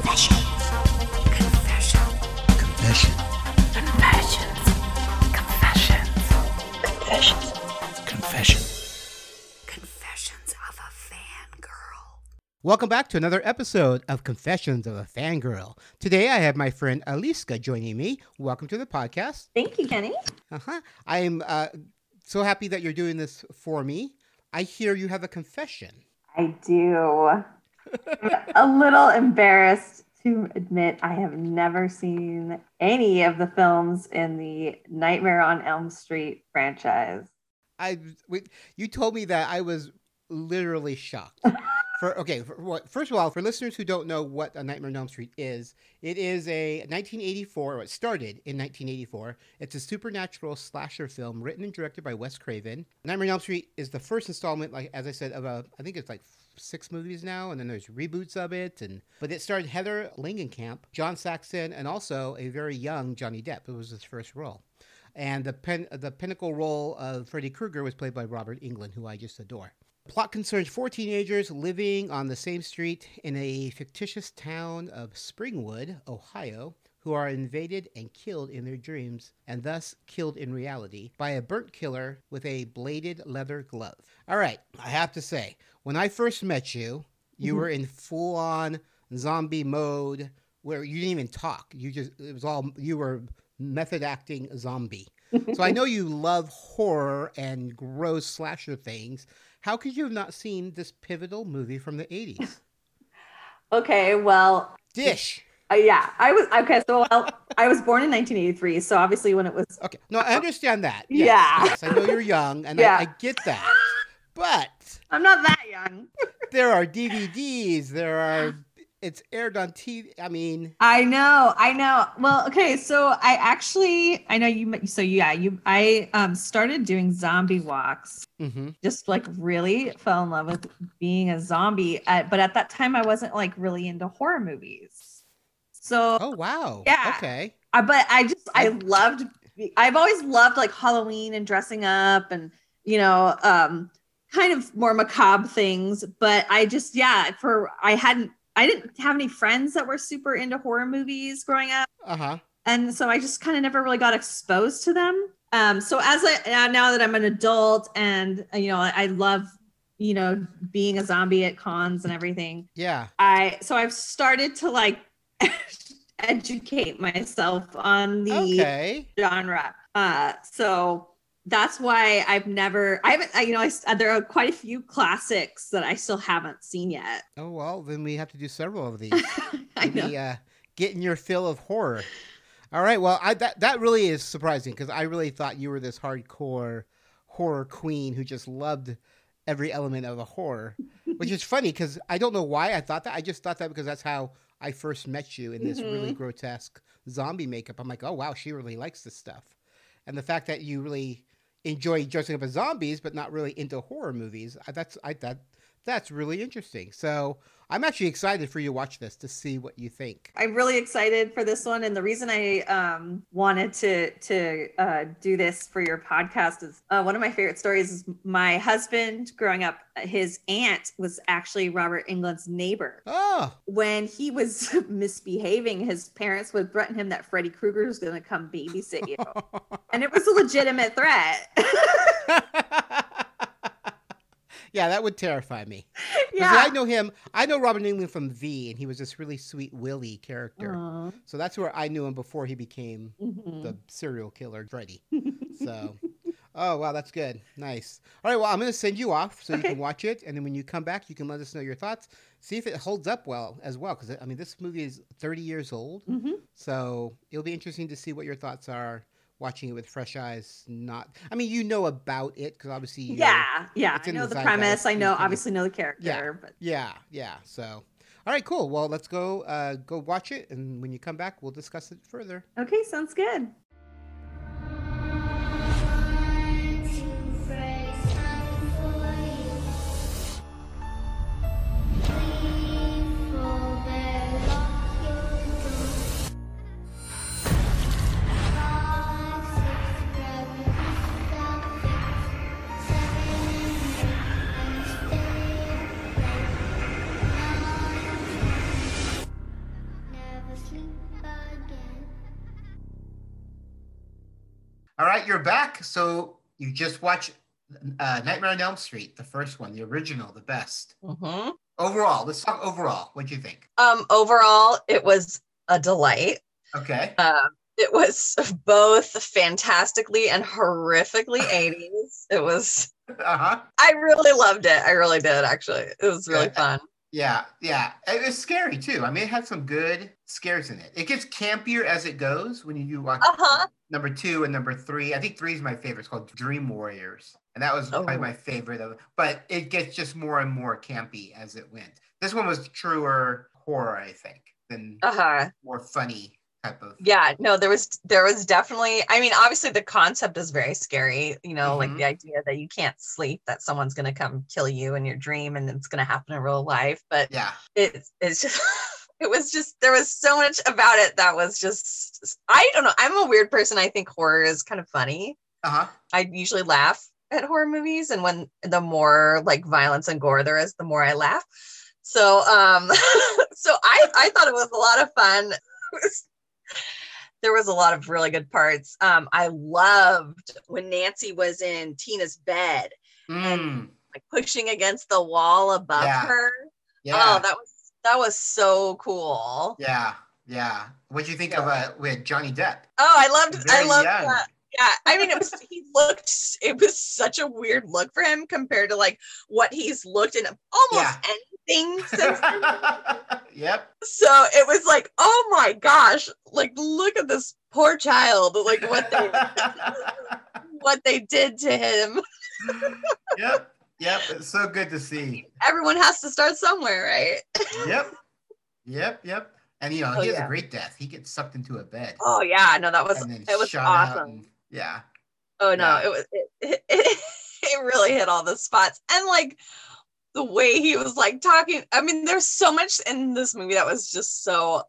Confession. Confession. Confession. Confessions. Confessions. Confessions. Confession. Confessions of a fangirl. Welcome back to another episode of Confessions of a Fangirl. Today I have my friend Aliska joining me. Welcome to the podcast. Thank you, Kenny. Uh-huh. I am uh, so happy that you're doing this for me. I hear you have a confession. I do. I'm a little embarrassed to admit I have never seen any of the films in the Nightmare on Elm Street franchise. I we, you told me that I was literally shocked. For okay, for, what, first of all, for listeners who don't know what A Nightmare on Elm Street is, it is a 1984. Or it started in 1984. It's a supernatural slasher film written and directed by Wes Craven. Nightmare on Elm Street is the first installment, like as I said, of a I think it's like six movies now, and then there's reboots of it. And but it starred Heather Langenkamp, John Saxon, and also a very young Johnny Depp. It was his first role. And the pen, the pinnacle role of Freddy Krueger was played by Robert Englund, who I just adore. Plot concerns four teenagers living on the same street in a fictitious town of Springwood, Ohio, who are invaded and killed in their dreams, and thus killed in reality, by a burnt killer with a bladed leather glove. All right, I have to say, when I first met you, you were in full on zombie mode where you didn't even talk. You just, it was all, you were method acting zombie. so I know you love horror and gross slasher things. How could you have not seen this pivotal movie from the 80s? Okay, well, Dish. Uh, yeah, I was okay. So, well, I was born in 1983, so obviously when it was Okay. No, I understand that. Yes, Yeah. Yes, I know you're young and Yeah. I, I get that. But I'm not that young. there are DVDs, there are, it's aired on TV. I mean, I know, I know. Well, okay, so I actually, I know you. So yeah, you. I um started doing zombie walks. mhm. Just like really fell in love with being a zombie. Uh, but at that time, I wasn't like really into horror movies. So, oh, wow. Yeah. Okay. uh, but I just I loved. I've always loved like Halloween and dressing up and you know um kind of more macabre things. But I just yeah for I hadn't I didn't have any friends that were super into horror movies growing up Uh huh. and so I just kind of never really got exposed to them. Um, so as I uh, now that I'm an adult and uh, you know I, I love you know being a zombie at cons and everything, Yeah. I so I've started to like educate myself on the Okay. genre. Uh, so that's why I've never I haven't I, you know I, there are quite a few classics that I still haven't seen yet. Oh, well, then we have to do several of these. I know. Maybe, uh, getting your fill of horror. All right. Well, I, that that really is surprising because I really thought you were this hardcore horror queen who just loved every element of a horror, which is funny because I don't know why I thought that. I just thought that because that's how I first met you in this really mm-hmm. grotesque zombie makeup. I'm like, oh wow, she really likes this stuff, and the fact that you really enjoy dressing up as zombies but not really into horror movies, I, that's I that that's really interesting. So I'm actually excited for you to watch this to see what you think. I'm really excited for this one, and the reason I um, wanted to to uh, do this for your podcast is uh, one of my favorite stories. Is my husband growing up, his aunt was actually Robert Englund's neighbor. Oh, When he was misbehaving, his parents would threaten him that Freddy Krueger was going to come babysit you, and it was a legitimate threat. yeah, that would terrify me. yeah. I know him. I know Robert Englund from V, and he was this really sweet Willie character. Aw. So that's where I knew him before he became Mhm. the serial killer Freddy. So, oh wow, that's good. Nice. All right, well, I'm gonna send you off so you can watch it, and then when you come back, you can let us know your thoughts. See if it holds up well as well, because I mean, this movie is 30 years old, Mhm. so it'll be interesting to see what your thoughts are watching it with fresh eyes. Not, I mean, you know about it because obviously, Yeah, yeah. I know the the, premise. I know, obviously, know the character. But yeah, yeah. So, all right, cool. Well, let's go uh, go watch it, and when you come back, we'll discuss it further. okay, sounds good. You're back. So you just watch uh, Nightmare on Elm Street, the first one, the original, the best. Mhm. Overall, let's talk overall. What do you think? Um, overall, it was a delight. Okay. Um, it was both fantastically and horrifically 80s. It was, Uh huh. I really loved it. I really did, actually. It was really fun. Yeah, yeah. It was scary too. I mean, it had some good scares in it. It gets campier as it goes when you do watch Uh-huh. number two and number three. I think three is my favorite. It's called Dream Warriors, and that was probably Oh. my favorite of. But it gets just more and more campy as it went. This one was truer horror, I think, than Uh huh. more funny type of. Yeah, no, there was there was definitely I mean, obviously the concept is very scary, you know, like Mhm. the idea that you can't sleep, that someone's gonna come kill you in your dream and it's gonna happen in real life. But Yeah. it's it's just it was just there was so much about it that was just I don't know. I'm a weird person. I think horror is kind of funny. Uh huh. I usually laugh at horror movies, and when the more like violence and gore there is, the more I laugh. So um so I I thought it was a lot of fun. It was- there was a lot of really good parts. Um I loved when Nancy was in Tina's bed, Mm, like pushing against the wall above Yeah. her. yeah. Oh, that was that was so cool. yeah. Yeah. What do you think of uh, with Johnny Depp? Oh, I loved I loved young. that. Yeah, I mean, it was he looked. It was such a weird look for him compared to like what he's looked in almost anything since. yep. so it was like, oh my gosh, like look at this poor child, like what they what they did to him. yep. Yep. It's so good to see. Everyone has to start somewhere, right? Yep. Yep. Yep. And you know, Oh, he has yeah. a great death. He gets sucked into a bed. Oh yeah, no, that was it was awesome. and- yeah. Oh no, Yeah. it was it, it, it, it really hit all the spots. And like the way he was like talking. I mean, there's so much in this movie that was just so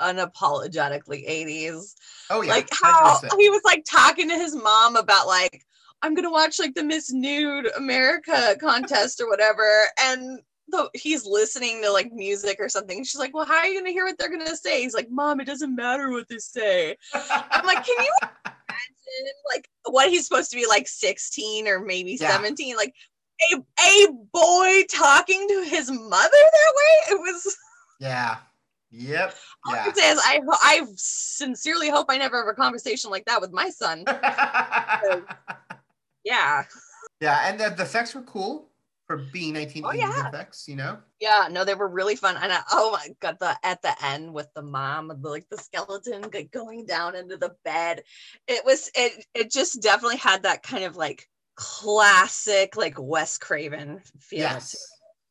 unapologetically 80s. Oh yeah. like how 100%. he was like talking to his mom about like, I'm gonna watch like the Miss Nude America contest or whatever. And the, he's listening to like music or something. She's like, Well, how are you gonna hear what they're gonna say? He's like, Mom, it doesn't matter what they say. I'm like, can you imagine like what he's supposed to be like 16 or maybe Yeah. 17? Like a, a boy talking to his mother that way? It was yeah. Yep. all I Yeah. can say is I I sincerely hope I never have a conversation like that with my son. Yeah. yeah, and the, the effects were cool for being 1980s Oh, yeah. effects, you know? Yeah, no, they were really fun. And I, oh my god, the at the end with the mom, the, like the skeleton going down into the bed, it was it it just definitely had that kind of like classic like Wes Craven feel. it. Yes.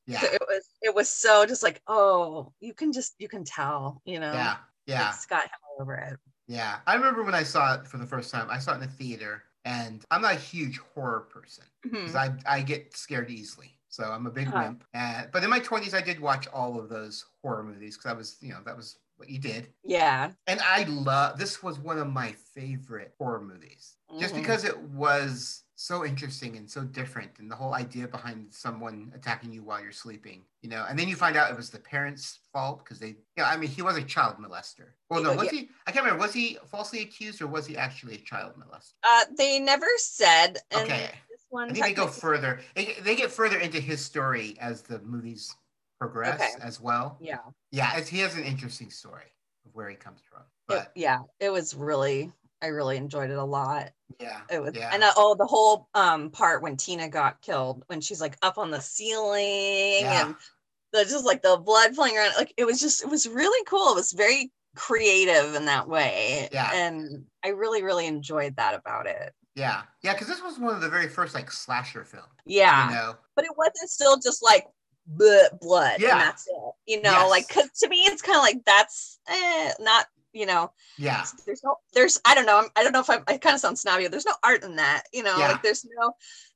Yeah. So it was it was so just like oh you can just you can tell you know Yeah. Yeah. him all over it. Yeah. I remember when I saw it for the first time, I saw it in the theater, and I'm not a huge horror person. Because I, I get scared easily. So I'm a big Uh-huh. wimp. And, but in my 20s, I did watch all of those horror movies because I was, you know, that was what you did. Yeah, And I love this was one of my favorite horror movies just Mhm. because it was so interesting and so different. And the whole idea behind someone attacking you while you're sleeping, you know, and then you find out it was the parents' fault because they, yeah, I mean, he was a child molester. Well, no, was yeah. he? I can't remember. Was he falsely accused or was he actually a child molester? uh, they never said. And Okay. This one I think they go further. They, they get further into his story as the movies progress Okay. as well. Yeah. Yeah, he has an interesting story of where he comes from. it- yeah, it was really I really enjoyed it a lot. yeah, It was yeah, and uh, oh the whole um part when Tina got killed when she's like up on the ceiling Yeah. and the just like the blood flying around like it was just it was really cool. It was very creative in that way. Yeah. And I really really enjoyed that about it. yeah, yeah. Because this was one of the very first like slasher films. Yeah. You know, But it wasn't still just like blood Yeah. and that's it. You know, Yes. like cuz to me it's kind of like that's eh, not you know? Yeah, there's no there's i don't know I'm- i don't know if I'm, i kind of sound snobby there's no art in that you know? Yeah. like there's no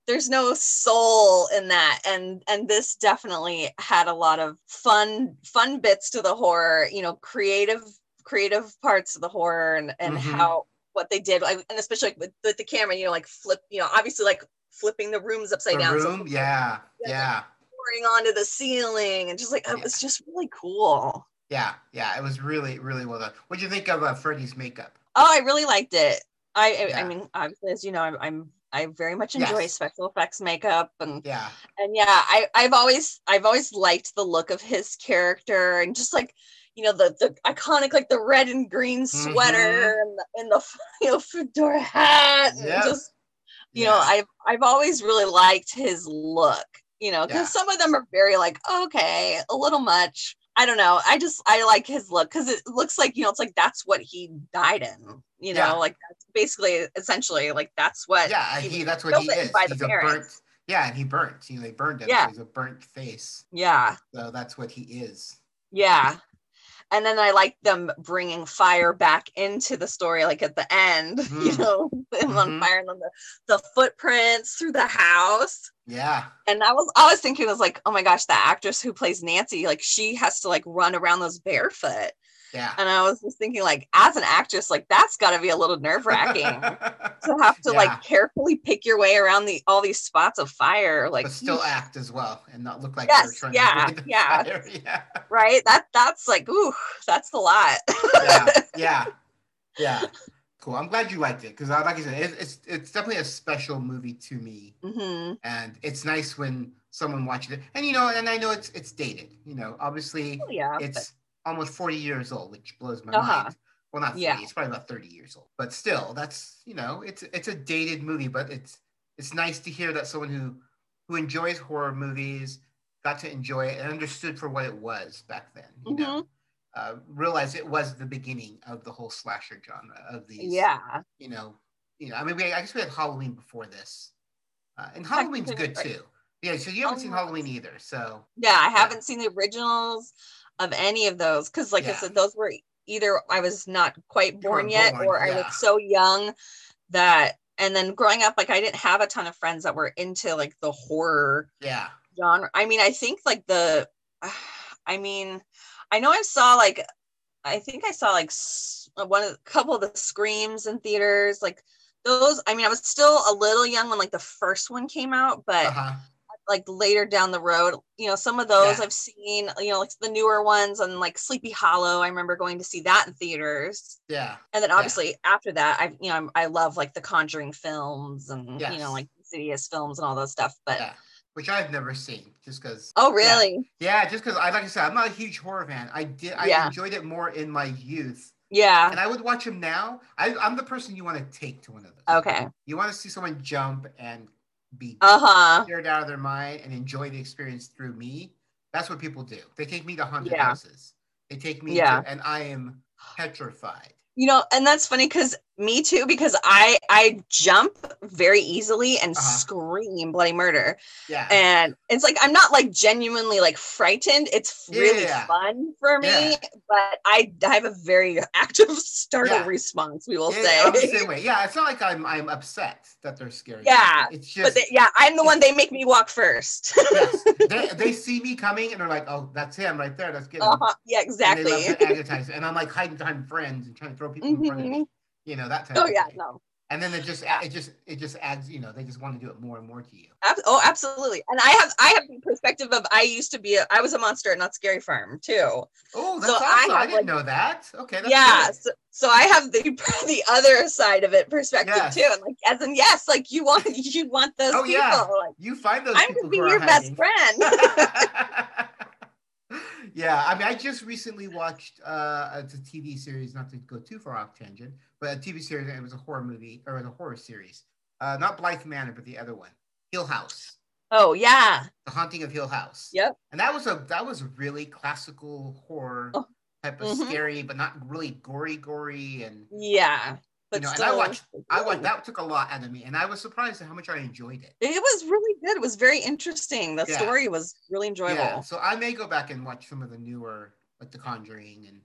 there's no soul in that. And and this definitely had a lot of fun fun bits to the horror you know creative creative parts of the horror and and Mhm. how what they did. Like, and especially like with, with the camera you know like flip you know obviously like flipping the rooms upside the down. so room. Yeah, yeah, pouring onto the ceiling and just like it Yeah. was just really cool yeah, yeah. It was really, really well done. What do you think of uh, Freddy's makeup? oh i really liked it I I, I mean, obviously, as you know, I'm, I'm I very much enjoy Yes. special effects makeup and Yeah. and yeah, I I've always I've always liked the look of his character and just like you know the the iconic like the red and green sweater and the, and the you know fedora hat and Yep. just you know I've I've always really liked his look you know because Yeah. some of them are very like okay a little much I don't know I just I like his look because it looks like you know it's like that's what he died in you know Yeah. like that's basically essentially like that's what Yeah, he he, that's what he is. by the He's a burnt. Yeah, and he burnt. You know, they burned him. Yeah. So he's a burnt face. yeah So that's what he is. Yeah. And then I like them bringing fire back into the story, like at the end, you Mm. know, on Mhm. fire and then the, the footprints through the house. Yeah. And I was, I was thinking, was like, oh my gosh, the actress who plays Nancy, like she has to like run around those barefoot. Yeah. And I was just thinking, like, as an actress, like that's got to be a little nerve wracking to have to Yeah. like carefully pick your way around the all these spots of fire, like but still act as well and not look like Yes, they're trying yeah, to yeah. fire. Yeah. right. That that's like, ooh, that's a lot. yeah, yeah, yeah. Cool. I'm glad you liked it because, like I said, it, it's it's definitely a special movie to me, hmm and it's nice when someone watches it. And you know, and I know it's it's dated. You know, obviously Yeah. but- it's almost 40 years old, which blows my Uh-huh. mind. Well, not 40, Yeah. it's probably about 30 years old. But still, that's you know, it's it's a dated movie, but it's it's nice to hear that someone who who enjoys horror movies got to enjoy it and understood for what it was back then. You Mm-hmm. know, uh, realized it was the beginning of the whole slasher genre of these. Yeah. You know, you know. I mean, we I guess we had Halloween before this, uh, and Halloween's good too. Yeah, so you haven't seen Oh. Halloween either, so Yeah, I haven't seen the originals of any of those because, like I said, those were either I was not quite born yet born, or I was so young that. And then growing up, like I didn't have a ton of friends that were into like the horror yeah, genre. I mean, I think like the, I mean, I know I saw like, I think I saw like one of a couple of the screams in theaters, like those. I mean, I was still a little young when like the first one came out, but uh-huh. Like later down the road, you know, some of those Yeah. I've seen, you know, like the newer ones and like Sleepy Hollow. I remember going to see that in theaters. yeah, And then Yeah. obviously after that, I, you know, I'm, I love like the Conjuring films and, you know, like Insidious films and all those stuff. But yeah. Which I've never seen, just because. oh, really? Yeah, just because I like I said, I'm not a huge horror fan. I did, I Yeah. enjoyed it more in my youth, Yeah. and I would watch them now. I, I'm the person you want to take to one of those. Okay. You want to see someone jump and be Uh huh. scared out of their mind and enjoy the experience through me. That's what people do. They take me to haunted Yeah. houses. They take me, Yeah. to, and I am petrified. You know, and that's funny because me too, because I I jump very easily and Uh-huh. scream bloody murder. Yeah, and it's like i'm not like genuinely like frightened it's really Yeah. fun for me Yeah. but I, I have a very active startle Yeah. response we will say same way. Yeah, it's not like I'm I'm upset that they're scary. Yeah, it's but just they, yeah i'm the one they make me walk first yes, they, they see me coming and they're like, oh, that's him right there. Get him. uh-huh. yeah And exactly to and I'm like hiding behind friends and trying to throw people in front of me. You know that type. oh of yeah thing. no And then it just it just it just adds. You know, they just want to do it more and more to you. Oh absolutely and i have i have the perspective of i used to be a, i was a monster at Knott's Scary Farm too Oh, that's So awesome! I I, didn't like- know that. Okay, that's yeah so, so i have the the other side of it perspective Yes. too and like as in yes like you want you want those Oh, people yeah. like You find those i'm people gonna be your best hiding. friend yeah, I mean, I just recently watched uh, it's a TV series, not to go too far off tangent, but a TV series. and It was a horror movie or it was a horror series. Uh, not Bly Manor, but the other one, Hill House, oh yeah The Haunting of Hill House. Yep. And that was a that was a really classical horror Oh. type of Mhm. scary, but not really gory, gory, and Yeah, but know, and I watched- I like that took a lot out of me, and I was surprised at how much I enjoyed it. It was really good. It was very interesting. The Yeah. story was really enjoyable. Yeah, so I may go back and watch some of the newer, like The Conjuring and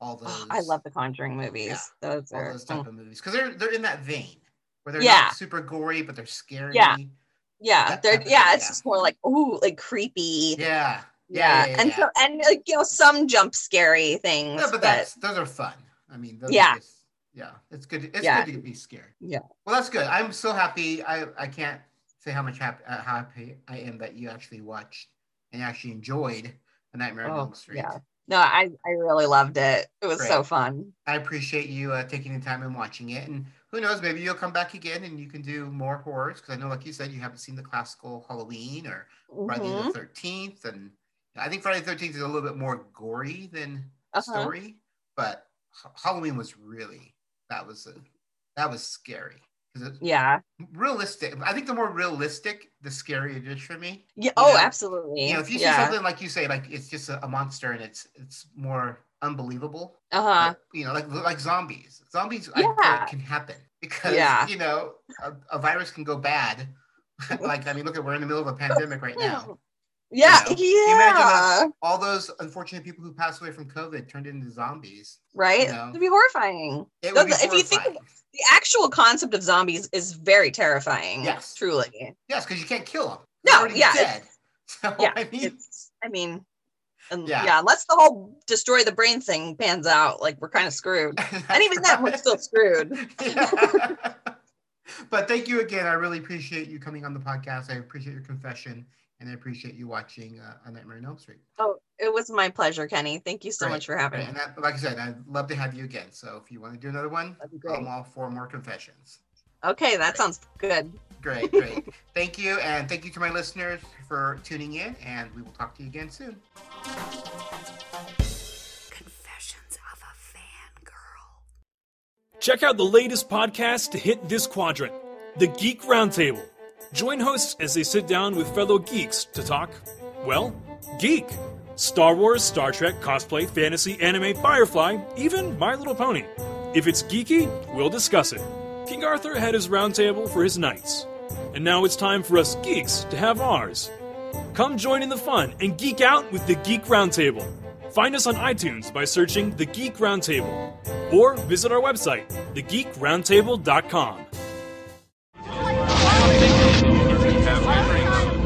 all those. Oh, I love the Conjuring movies. Yeah, Those all are those type mm. of movies because they're they're in that vein where they're Yeah. not super gory, but they're scary. Yeah. yeah, they're yeah. thing, It's just more like ooh, like creepy. yeah, Yeah, yeah, yeah, and yeah. so and like you know some jump scary things. Yeah, but but that's those are fun. I mean, those Yeah. Are just, yeah, it's good. It's Yeah. good to be scared. Yeah. Well, that's good. I'm so happy. I I can't say how much happy uh, happy I am that you actually watched and actually enjoyed A Nightmare on Oh, Elm Street. yeah. no, I I really loved it. It was so fun. I appreciate you uh, taking the time and watching it. And who knows? Maybe you'll come back again and you can do more horrors because I know, like you said, you haven't seen the classical Halloween or Friday Mhm. the Thirteenth, and I think Friday the Thirteenth is a little bit more gory than Uh-huh. story, but Halloween was really that was a, that was scary because Yeah. realistic. I think the more realistic, the scarier it is for me. Yeah. Oh, know, absolutely. You know, if you see yeah. something like you say, like it's just a, a monster and it's it's more unbelievable. Uh huh. Like, you know, like like zombies. Zombies I Yeah. like, can happen because Yeah. you know a, a virus can go bad. like I mean, look at we're in the middle of a pandemic right now. Yeah. know, you imagine yeah. that- All those unfortunate people who passed away from COVID turned into zombies. Right. you know. It'd be horrifying. It would be If you think horrifying. the actual concept of zombies is very terrifying. Yes. Truly. yes, because you can't kill them. No, already yeah, dead. So Yeah. I mean, I mean. And Yeah. yeah. unless the whole destroy the brain thing pans out, like we're kind of screwed. And even then, we're still screwed. Yeah. but thank you again. I really appreciate you coming on the podcast. I appreciate your confession, and I appreciate you watching uh, A Nightmare on Elm Street. Oh, it was my pleasure, Kenny. Thank you so Great, much for having great. me. And that, like I said, I'd love to have you again. So if you want to do another one, That'd be great. I'm all for more confessions. Okay, that sounds good. Great, great. thank you, and thank you to my listeners for tuning in, and we will talk to you again soon. Confessions of a Fangirl. Check out the latest podcast to hit this quadrant the Geek Roundtable. Join hosts as they sit down with fellow geeks to talk, well, geek. Star Wars, Star Trek, cosplay, fantasy, anime, Firefly, even My Little Pony. If it's geeky, we'll discuss it. King Arthur had his roundtable for his knights. And now it's time for us geeks to have ours. Come join in the fun and geek out with the Geek Roundtable. Find us on iTunes by searching The Geek Roundtable or visit our website, thegeekroundtable.com.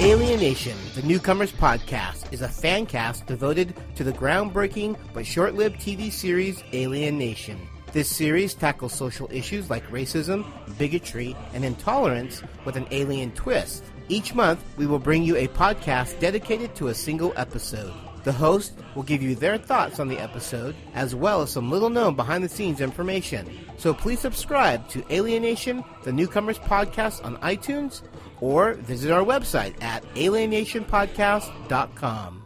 Alien Nation, the Newcomers Podcast, is a fan cast devoted to the groundbreaking but short lived TV series Alien Nation. This series tackles social issues like racism, bigotry, and intolerance with an alien twist. Each month, we will bring you a podcast dedicated to a single episode. The host will give you their thoughts on the episode, as well as some little known behind the scenes information. So please subscribe to Alien Nation, the Newcomers Podcast on iTunes, or visit our website at alienationpodcast.com.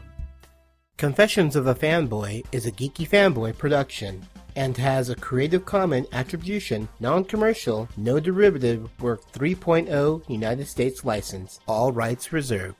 Confessions of a Fanboy is a geeky fanboy production and has a Creative Commons Attribution, Non-Commercial, No Derivative Work 3.0 United States license. All rights reserved.